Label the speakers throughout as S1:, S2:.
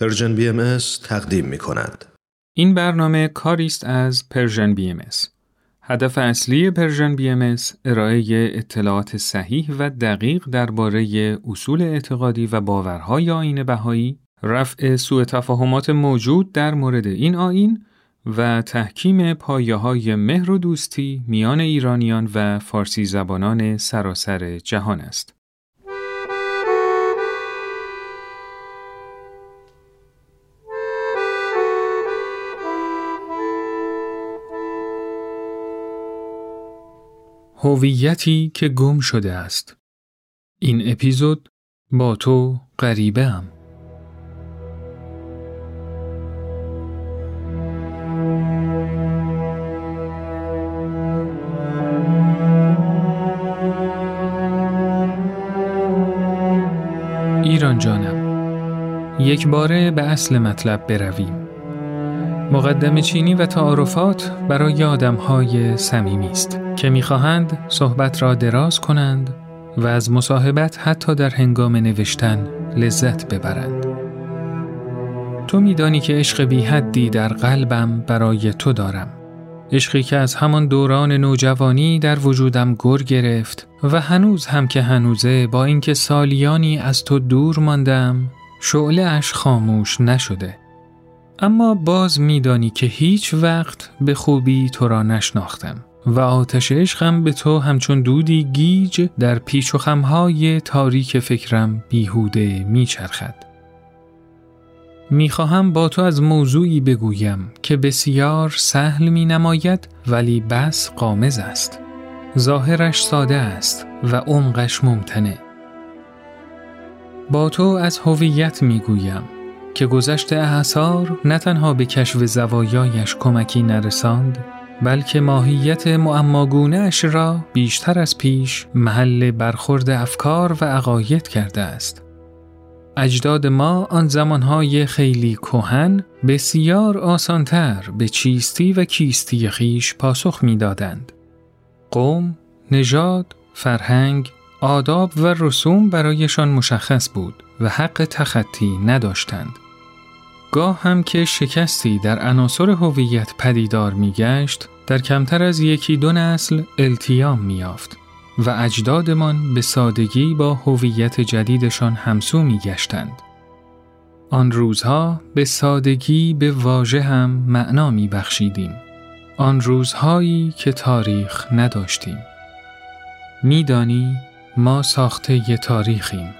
S1: Persian BMS تقدیم می کند.
S2: این برنامه کاری است از Persian BMS هدف اصلی Persian BMS ارائه اطلاعات صحیح و دقیق درباره اصول اعتقادی و باورهای آیین بهایی، رفع سوء تفاهمات موجود در مورد این آیین و تحکیم پایه های مهر و دوستی میان ایرانیان و فارسی زبانان سراسر جهان است. هویتی که گم شده است. این اپیزود با تو غریبه هم. ایران جانم یک باره به اصل مطلب برویم مقدم چینی و تعارفات برای آدمهای صمیمی است که می‌خواهند صحبت را دراز کنند و از مصاحبت حتی در هنگام نوشتن لذت ببرند. تو میدانی که عشق بی حدی در قلبم برای تو دارم. عشقی که از همان دوران نوجوانی در وجودم گر گرفت و هنوز هم که هنوزه با اینکه سالیانی از تو دور ماندم شعله اش خاموش نشده. اما باز میدانی که هیچ وقت به خوبی تو را نشناختم. و آتش عشقم به تو همچون دودی گیج در پیچ و خمهای تاریک فکرم بیهوده میچرخد. می‌خواهم با تو از موضوعی بگویم که بسیار سهل می نماید ولی بس قامز است. ظاهرش ساده است و عمقش ممتنه. با تو از هویت می‌گویم که گذشت احسار نه تنها به کشف زوایایش کمکی نرساند بلکه ماهیت معماگونه اش را بیشتر از پیش محل برخورد افکار و عقاید کرده است. اجداد ما آن زمانهای خیلی کهن بسیار آسانتر به چیستی و کیستی خیش پاسخ می‌دادند. قوم، نژاد، فرهنگ، آداب و رسوم برایشان مشخص بود و حق تخطی نداشتند. گاه هم که شکستی در عناصر هویت پدیدار میگشت در کمتر از یکی دو نسل التیام میافت و اجدادمان به سادگی با هویت جدیدشان همسو میگشتند آن روزها به سادگی به واژه هم معنا می بخشیدیم. آن روزهایی که تاریخ نداشتیم. میدانی ما ساخته ی تاریخیم.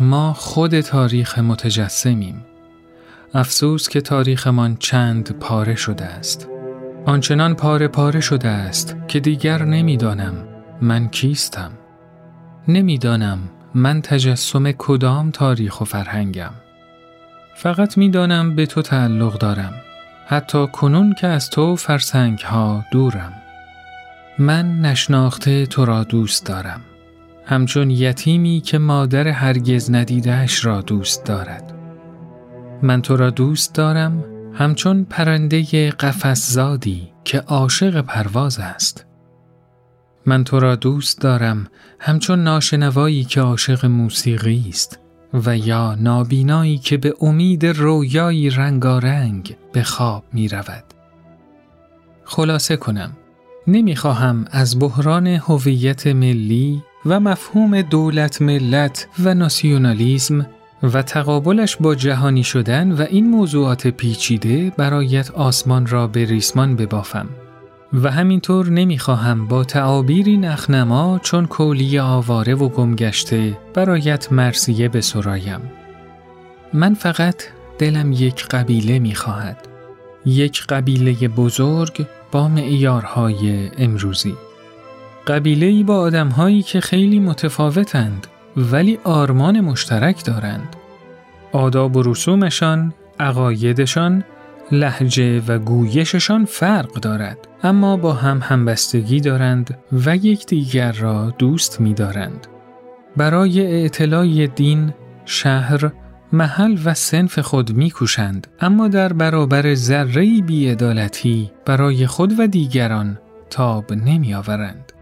S2: ما خود تاریخ متجسمیم. افسوس که تاریخمان چند پاره شده است. آنچنان پاره پاره شده است که دیگر نمی‌دانم من کیستم. نمی‌دانم من تجسم کدام تاریخ و فرهنگم. فقط می‌دانم به تو تعلق دارم. حتی کنون که از تو فرسنگ ها دورم. من نشناخته تو را دوست دارم. همچون یتیمی که مادر هرگز ندیدهش را دوست دارد. من تو را دوست دارم همچون پرنده قفس زادی که عاشق پرواز است. من تو را دوست دارم همچون ناشنوایی که عاشق موسیقی است و یا نابینایی که به امید رویایی رنگارنگ به خواب می رود. خلاصه کنم نمی‌خواهم از بحران هویت ملی و مفهوم دولت ملت و ناسیونالیزم و تقابلش با جهانی شدن و این موضوعات پیچیده برایت آسمان را به ریسمان ببافم و همینطور نمی‌خواهم با تعابیری نخنما چون کولی آواره و گمگشته برایت مرسیه بسرایم. من فقط دلم یک قبیله می‌خواهد. یک قبیله بزرگ با معیارهای امروزی. قبیله با آدمهایی که خیلی متفاوتند ولی آرمان مشترک دارند. آداب و رسومشان، عقایدشان، لحجه و گویششان فرق دارد اما با هم همبستگی دارند و یکدیگر را دوست می دارند. برای اعتلای دین، شهر، محل و سنف خود می کوشند اما در برابر ذره بیعدالتی برای خود و دیگران تاب نمی آورند.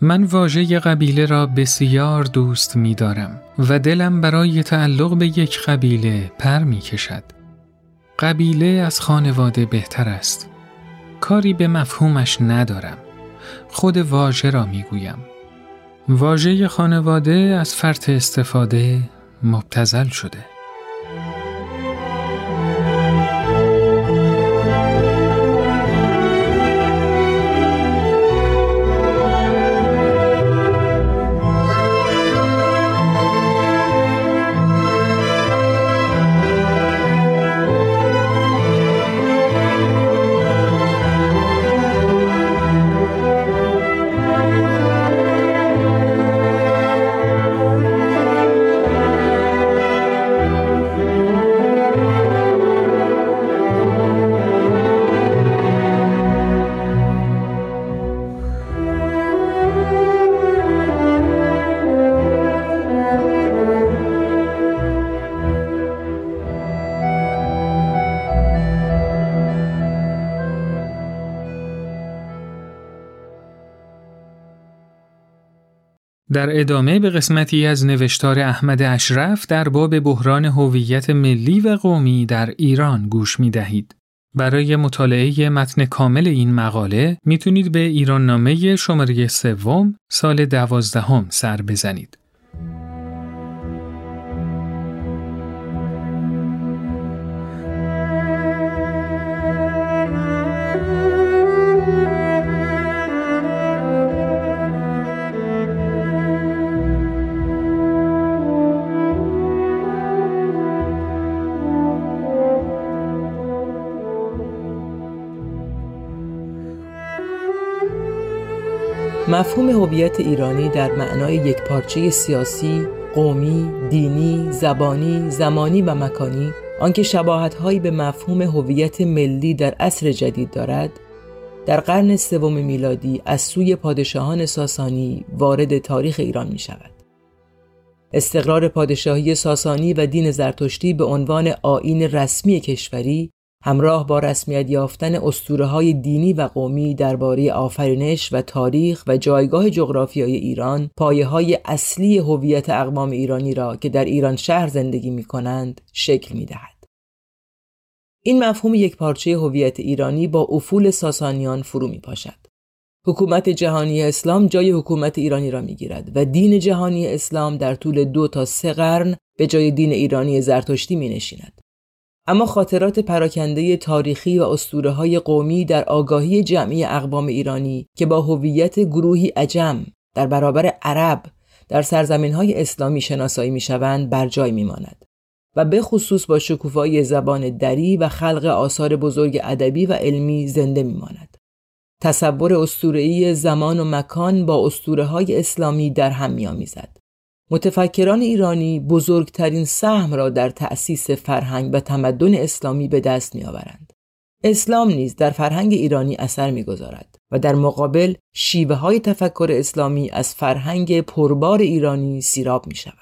S2: من واژه قبیله را بسیار دوست می دارم و دلم برای تعلق به یک قبیله پر می کشد. قبیله از خانواده بهتر است. کاری به مفهومش ندارم. خود واژه را می گویم. واژه خانواده از فرط استفاده مبتزل شده. در ادامه به قسمتی از نوشتار احمد اشرف در باب بحران هویت ملی و قومی در ایران گوش می دهید. برای مطالعه متن کامل این مقاله می‌تونید به ایران نامه شماره سوم سال دوازدهم سر بزنید.
S3: مفهوم هویت ایرانی در معنای یک پارچه سیاسی، قومی، دینی، زبانی، زمانی و مکانی آنکه شباهتهایی به مفهوم هویت ملی در عصر جدید دارد در قرن سوم میلادی از سوی پادشاهان ساسانی وارد تاریخ ایران می شود. استقرار پادشاهی ساسانی و دین زرتشتی به عنوان آین رسمی کشوری همراه با رسمیت یافتن اسطوره های دینی و قومی درباره آفرینش و تاریخ و جایگاه جغرافیایی ایران پایه های اصلی هویت اقوام ایرانی را که در ایران شهر زندگی می کنند شکل می دهد. این مفهوم یک پارچه هویت ایرانی با افول ساسانیان فرو می پاشد. حکومت جهانی اسلام جای حکومت ایرانی را می گیرد و دین جهانی اسلام در طول دو تا سه قرن به جای دین ایرانی زرتشتی می نشیند. اما خاطرات پراکنده تاریخی و اسطوره های قومی در آگاهی جمعی اقوام ایرانی که با هویت گروهی عجم در برابر عرب در سرزمین های اسلامی شناسایی می شوند بر جای می ماند و به خصوص با شکوفایی زبان دری و خلق آثار بزرگ ادبی و علمی زنده می ماند. تصور اسطوره‌ای زمان و مکان با اسطوره های اسلامی در هم می آمیزد. متفکران ایرانی بزرگترین سهم را در تأسیس فرهنگ و تمدن اسلامی به دست میآورند. اسلام نیز در فرهنگ ایرانی اثر می‌گذارد و در مقابل شیوه های تفکر اسلامی از فرهنگ پربار ایرانی سیراب می شود.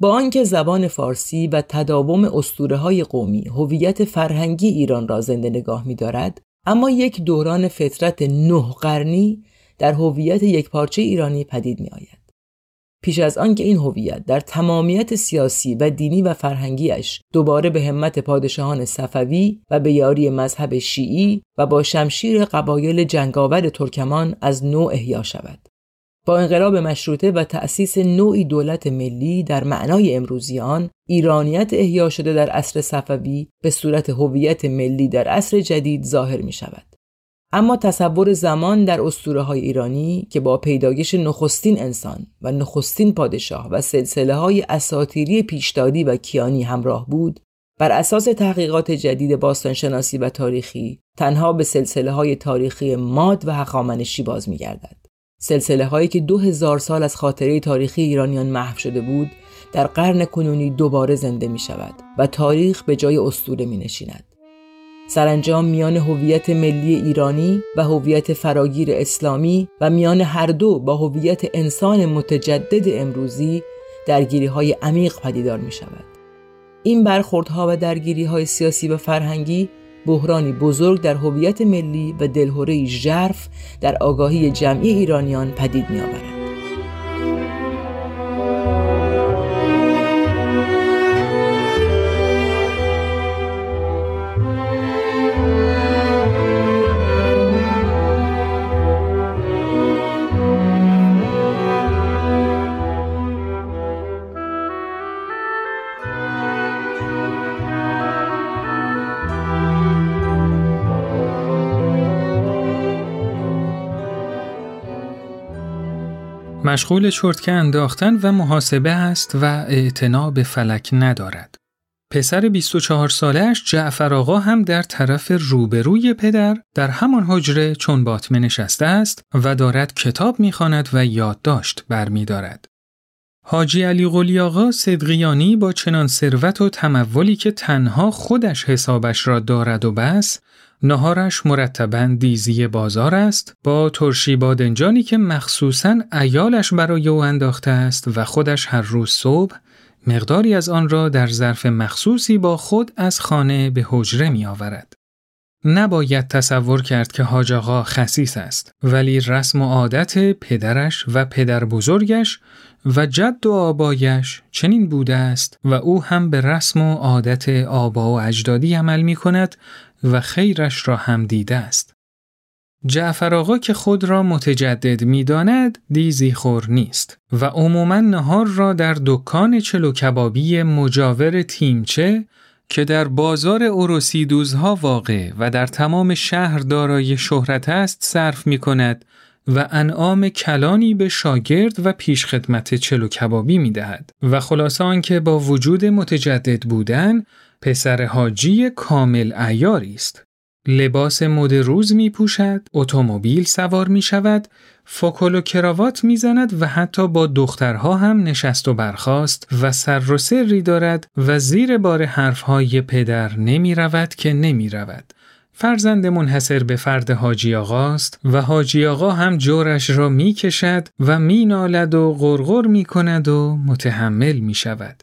S3: با آنکه زبان فارسی و تداوم اسطوره های قومی هویت فرهنگی ایران را زنده نگاه می دارد، اما یک دوران فطرت نه قرنی در هویت یک پارچه ایرانی پدید می آید. پیش از آنکه این هویت در تمامیت سیاسی و دینی و فرهنگیش دوباره به همت پادشاهان صفوی و به یاری مذهب شیعی و با شمشیر قبایل جنگاور ترکمان از نوع احیا شود. با انقلاب مشروطه و تأسیس نوعی دولت ملی در معنای امروزی آن ایرانیت احیا شده در عصر صفوی به صورت هویت ملی در عصر جدید ظاهر می شود اما تصور زمان در اسطوره های ایرانی که با پیدایش نخستین انسان و نخستین پادشاه و سلسله های اساتیری پیشدادی و کیانی همراه بود بر اساس تحقیقات جدید باستانشناسی و تاریخی تنها به سلسله های تاریخی ماد و هخامنشی باز می گردد. سلسله هایی که دو هزار سال از خاطره تاریخی ایرانیان محو شده بود در قرن کنونی دوباره زنده می شود و تاریخ به جای اسطوره می نشیند. سرانجام میان هویت ملی ایرانی و هویت فراگیر اسلامی و میان هر دو با هویت انسان متجدد امروزی درگیری های عمیق پدیدار می شود. این برخوردها و درگیری های سیاسی و فرهنگی بحرانی بزرگ در هویت ملی و دلهوره ژرف در آگاهی جمعی ایرانیان پدید می آورد.
S2: مشغول چرتکه انداختن و محاسبه است و اعتنا به فلک ندارد. پسر 24 سالش جعفر آقا هم در طرف روبروی پدر در همان حجره چون باطمه نشسته است و دارد کتاب می‌خواند و یادداشت برمیدارد. حاجی علی قلی آقا صدقیانی با چنان ثروت و تمولی که تنها خودش حسابش را دارد و بس نهارش مرتبا دیزی بازار است با ترشی بادنجانی که مخصوصا ایالش برای او انداخته است و خودش هر روز صبح مقداری از آن را در ظرف مخصوصی با خود از خانه به حجره می آورد. نباید تصور کرد که حاج آقا خسیس است ولی رسم و عادت پدرش و پدر بزرگش و جد و آبایش چنین بوده است و او هم به رسم و عادت آبا و اجدادی عمل می کند و خیرش را هم دیده است. جعفر آقا که خود را متجدد می داند دیزی خور نیست و عموما نهار را در دکان چلو کبابی مجاور تیمچه که در بازار اوروسیدوزها واقع و در تمام شهر دارای شهرت است صرف می کند و انعام کلانی به شاگرد و پیشخدمت چلو کبابی می دهد و خلاصه آنکه با وجود متجدد بودن پسر حاجی کامل ایاری است. لباس مد روز می پوشد، اتومبیل سوار می شود، فکل و کراوات می زند و حتی با دخترها هم نشست و برخاست و سر و سری دارد و زیر بار حرفهای پدر نمی رود که نمی رود. فرزند منحصر به فرد حاجی آقاست و حاجی آقا هم جورش را می کشد و می نالد و غرغر می کند و متحمل می شود.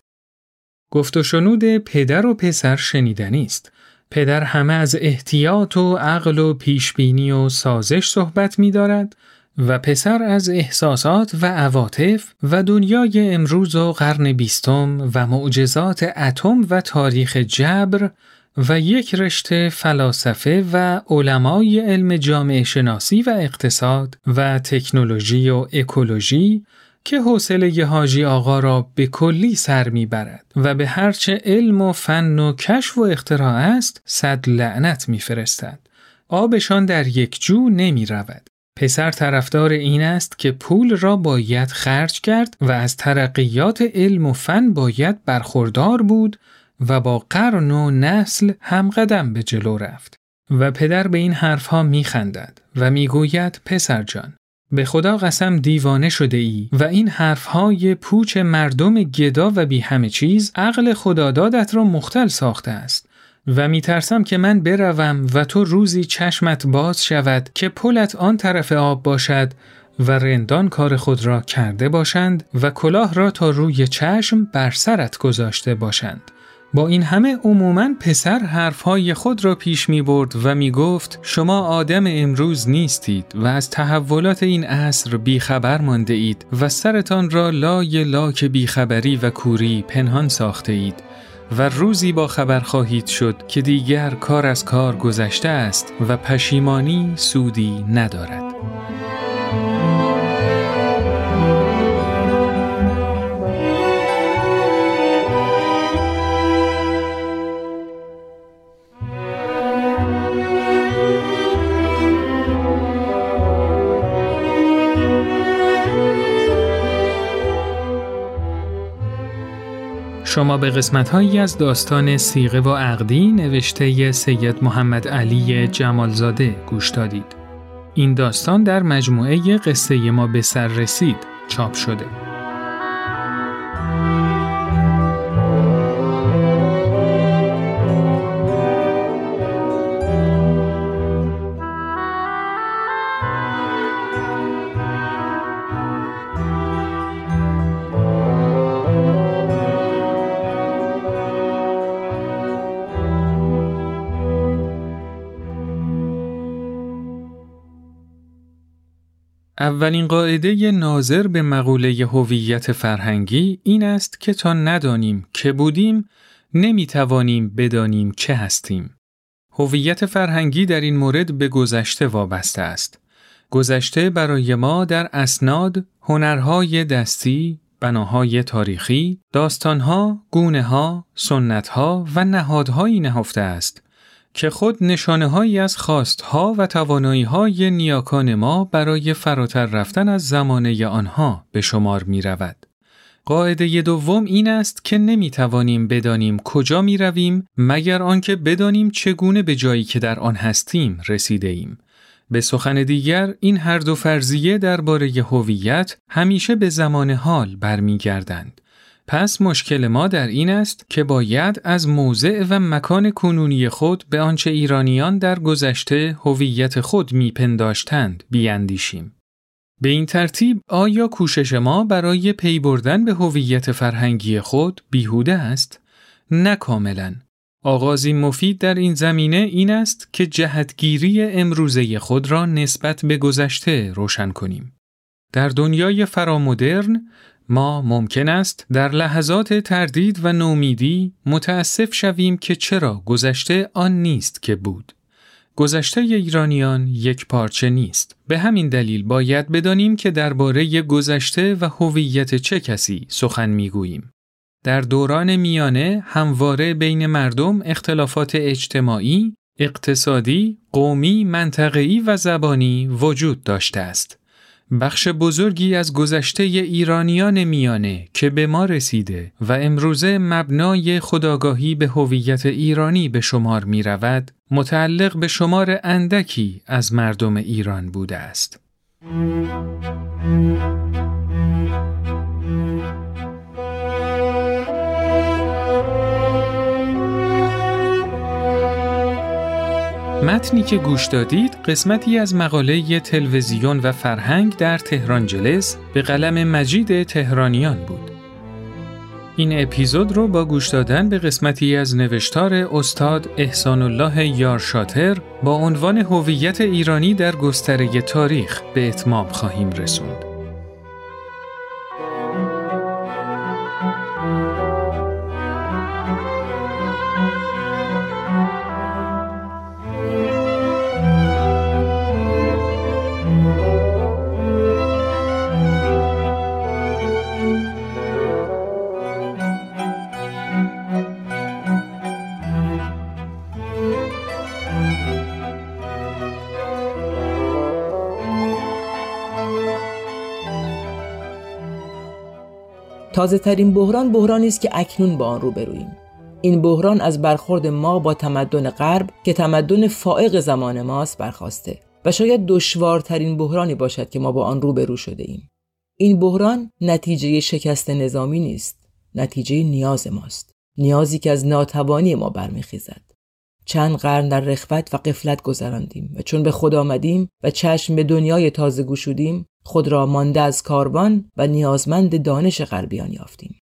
S2: گفت و شنود پدر و پسر شنیدنی است. پدر همه از احتیاط و عقل و پیشبینی و سازش صحبت می دارد و پسر از احساسات و عواطف و دنیای امروز و قرن بیستم و معجزات اتم و تاریخ جبر و یک رشته فلاسفه و علمای علم جامعه شناسی و اقتصاد و تکنولوژی و اکولوژی که حوصله حاجی آقا را به کلی سر می‌برد و به هرچه علم و فن و کشف و اختراع است صد لعنت میفرستد. آبشان در یک جو نمی رود. پسر طرفدار این است که پول را باید خرج کرد و از ترقیات علم و فن باید برخوردار بود و با قرن و نسل هم قدم به جلو رفت. و پدر به این حرفها می خندد و می گوید پسر جان به خدا قسم دیوانه شده ای و این حرفهای پوچ مردم گدا و بی همه چیز عقل خدادادت را مختل ساخته است و می ترسم که من بروم و تو روزی چشمت باز شود که پلت آن طرف آب باشد و رندان کار خود را کرده باشند و کلاه را تا روی چشم بر سرت گذاشته باشند. با این همه عموما پسر حرفهای خود را پیش می برد و می گفت شما آدم امروز نیستید و از تحولات این عصر بیخبر مانده اید و سرتان را لای لاک بیخبری و کوری پنهان ساخته اید و روزی با خبر خواهید شد که دیگر کار از کار گذشته است و پشیمانی سودی ندارد. شما به قسمت هایی از داستان سیغه و عقدی نوشته سید محمد علی جمالزاده گوش دادید. این داستان در مجموعه قصه ما به سر رسید چاپ شده. اولین قاعده ناظر به مقوله هویت فرهنگی این است که تا ندانیم که بودیم نمی توانیم بدانیم چه هستیم. هویت فرهنگی در این مورد به گذشته وابسته است. گذشته برای ما در اسناد، هنرهای دستی، بناهای تاریخی، داستانها، گونه ها، سنتها و نهادهایی نهفته است که خود نشانه هایی از خواستها و توانایی های نیاکان ما برای فراتر رفتن از زمانه آنها به شمار می رود. قاعده دوم این است که نمی توانیم بدانیم کجا می رویم مگر آنکه بدانیم چگونه به جایی که در آن هستیم رسیده ایم. به سخن دیگر این هر دو فرضیه درباره هویت همیشه به زمان حال برمیگردند. پس مشکل ما در این است که باید از موضع و مکان کنونی خود به آنچه ایرانیان در گذشته هویت خود میپنداشتند بیاندیشیم. به این ترتیب آیا کوشش ما برای پی بردن به هویت فرهنگی خود بیهوده است؟ نه کاملا. آغازی مفید در این زمینه این است که جهتگیری امروزه خود را نسبت به گذشته روشن کنیم. در دنیای فرامدرن ما ممکن است در لحظات تردید و نومیدی متاسف شویم که چرا گذشته آن نیست که بود. گذشته ایرانیان یک پارچه نیست. به همین دلیل باید بدانیم که درباره گذشته و هویت چه کسی سخن می‌گوییم. در دوران میانه همواره بین مردم اختلافات اجتماعی، اقتصادی، قومی، منطقه‌ای و زبانی وجود داشته است. بخش بزرگی از گذشته ایرانیان میانه که به ما رسیده و امروزه مبنای خداگاهی به هویت ایرانی به شمار می رود، متعلق به شمار اندکی از مردم ایران بوده است. متنی که گوش دادید قسمتی از مقاله تلویزیون و فرهنگ در تهران جلس به قلم مجید تهرانیان بود. این اپیزود رو با گوش دادن به قسمتی از نوشتار استاد احسان الله یارشاتر با عنوان هویت ایرانی در گستره تاریخ به اتمام خواهیم رسوند.
S3: تازه ترین بحران بحرانی است که اکنون با آن روبرویم. این بحران از برخورد ما با تمدن غرب که تمدن فائق زمان ماست برخواسته و شاید دشوارترین بحرانی باشد که ما با آن روبرو شده ایم این بحران نتیجه شکست نظامی نیست نتیجه نیاز ماست نیازی که از ناتوانی ما برمیخیزد. چند قرن در رخوت و قفلت گذراندیم و چون به خود آمدیم و چشم به دنیای تازه گشودیم خود را مانده از کاروان و نیازمند دانش غربیان یافتیم.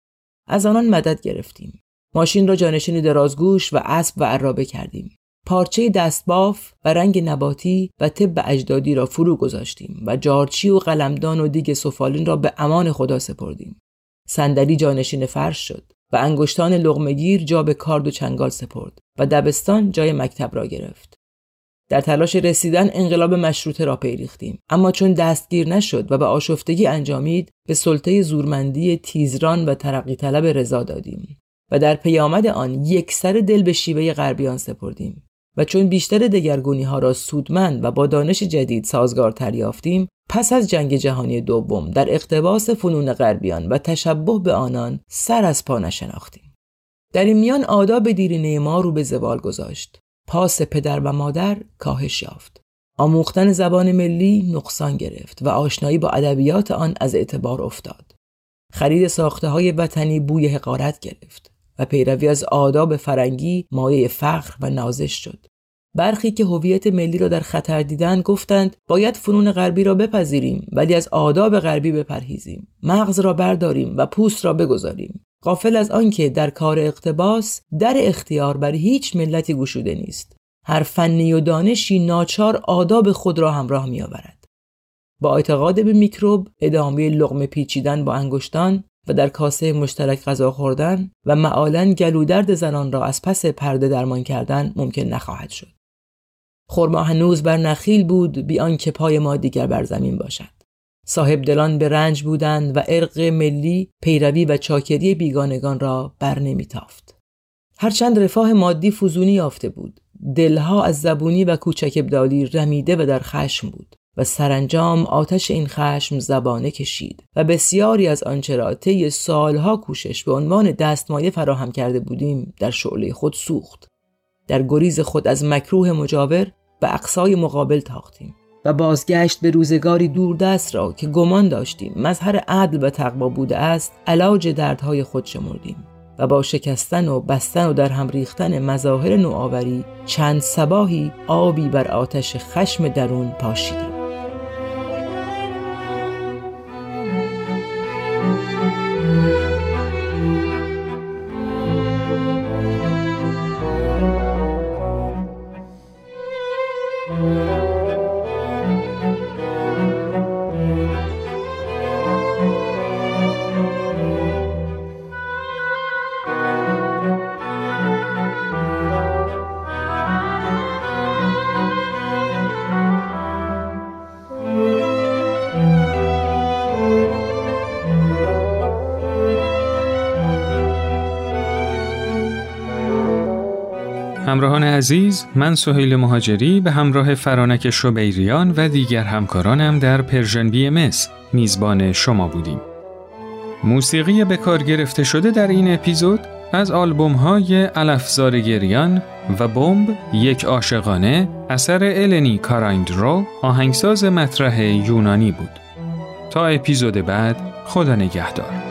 S3: از آنان مدد گرفتیم. ماشین را جانشین درازگوش و اسب و عرابه کردیم. پارچه دستباف و رنگ نباتی و طب اجدادی را فرو گذاشتیم و جارچی و قلمدان و دیگ سفالین را به امان خدا سپردیم. صندلی جانشین فرش شد و انگشتان لغمگیر جا به کارد و چنگال سپرد و دبستان جای مکتب را گرفت. در تلاش رسیدن انقلاب مشروطه را پیریختیم. اما چون دستگیر نشد و به آشفتگی انجامید به سلطه زورمندی تیزران و ترقی طلب رضا دادیم و در پیامد آن یک سر دل به شیوه غربیان سپردیم و چون بیشتر دگرگونی ها را سودمند و با دانش جدید سازگار یافتیم پس از جنگ جهانی دوم در اقتباس فنون غربیان و تشبه به آنان سر از پا نشناختیم. در این میان آداب دیرینه ما رو به زوال گذاشت. پاس پدر و مادر کاهش یافت. آموختن زبان ملی نقصان گرفت و آشنایی با ادبیات آن از اعتبار افتاد. خرید ساخته های وطنی بوی حقارت گرفت و پیروی از آداب فرنگی مایه فخر و نازش شد. برخی که هویت ملی را در خطر دیدند گفتند باید فنون غربی را بپذیریم ولی از آداب غربی بپرهیزیم. مغز را برداریم و پوست را بگذاریم. قافل از آنکه در کار اقتباس در اختیار بر هیچ ملتی گشوده نیست هر فنی و دانشی ناچار آداب خود را همراه می آورد. با اعتقاد به میکروب ادامه لغم پیچیدن با انگشتان و در کاسه مشترک غذا خوردن و معالا گلودرد زنان را از پس پرده درمان کردن ممکن نخواهد شد. خرما هنوز بر نخیل بود بیان که پای ما دیگر بر زمین باشد. صاحب دلان به رنج بودند و ارق ملی پیروی و چاکری بیگانگان را بر نمیتافت. هرچند رفاه مادی فزونی یافته بود دلها از زبونی و کوچک ابدالی رمیده و در خشم بود و سرانجام آتش این خشم زبانه کشید و بسیاری از آنچه را طی سالها کوشش به عنوان دستمایه فراهم کرده بودیم در شعله خود سوخت در گریز خود از مکروه مجاور به اقصای مقابل تاختیم و بازگشت به روزگاری دوردست را که گمان داشتیم. مظهر عدل و تقوا بوده است. علاج دردهای خود شمردیم. و با شکستن و بستن و در هم ریختن مظاهر نوآوری چند سباهی آبی بر آتش خشم درون پاشیدیم.
S2: همراهان عزیز من سهیل مهاجری به همراه فرانک شبیریان و دیگر همکارانم در Persian BMS میزبان شما بودیم. موسیقی به کار گرفته شده در این اپیزود از آلبوم های علفزار گریان و بمب یک عاشقانه اثر النی کارایندرو آهنگساز مطرح یونانی بود. تا اپیزود بعد خدا نگهدار.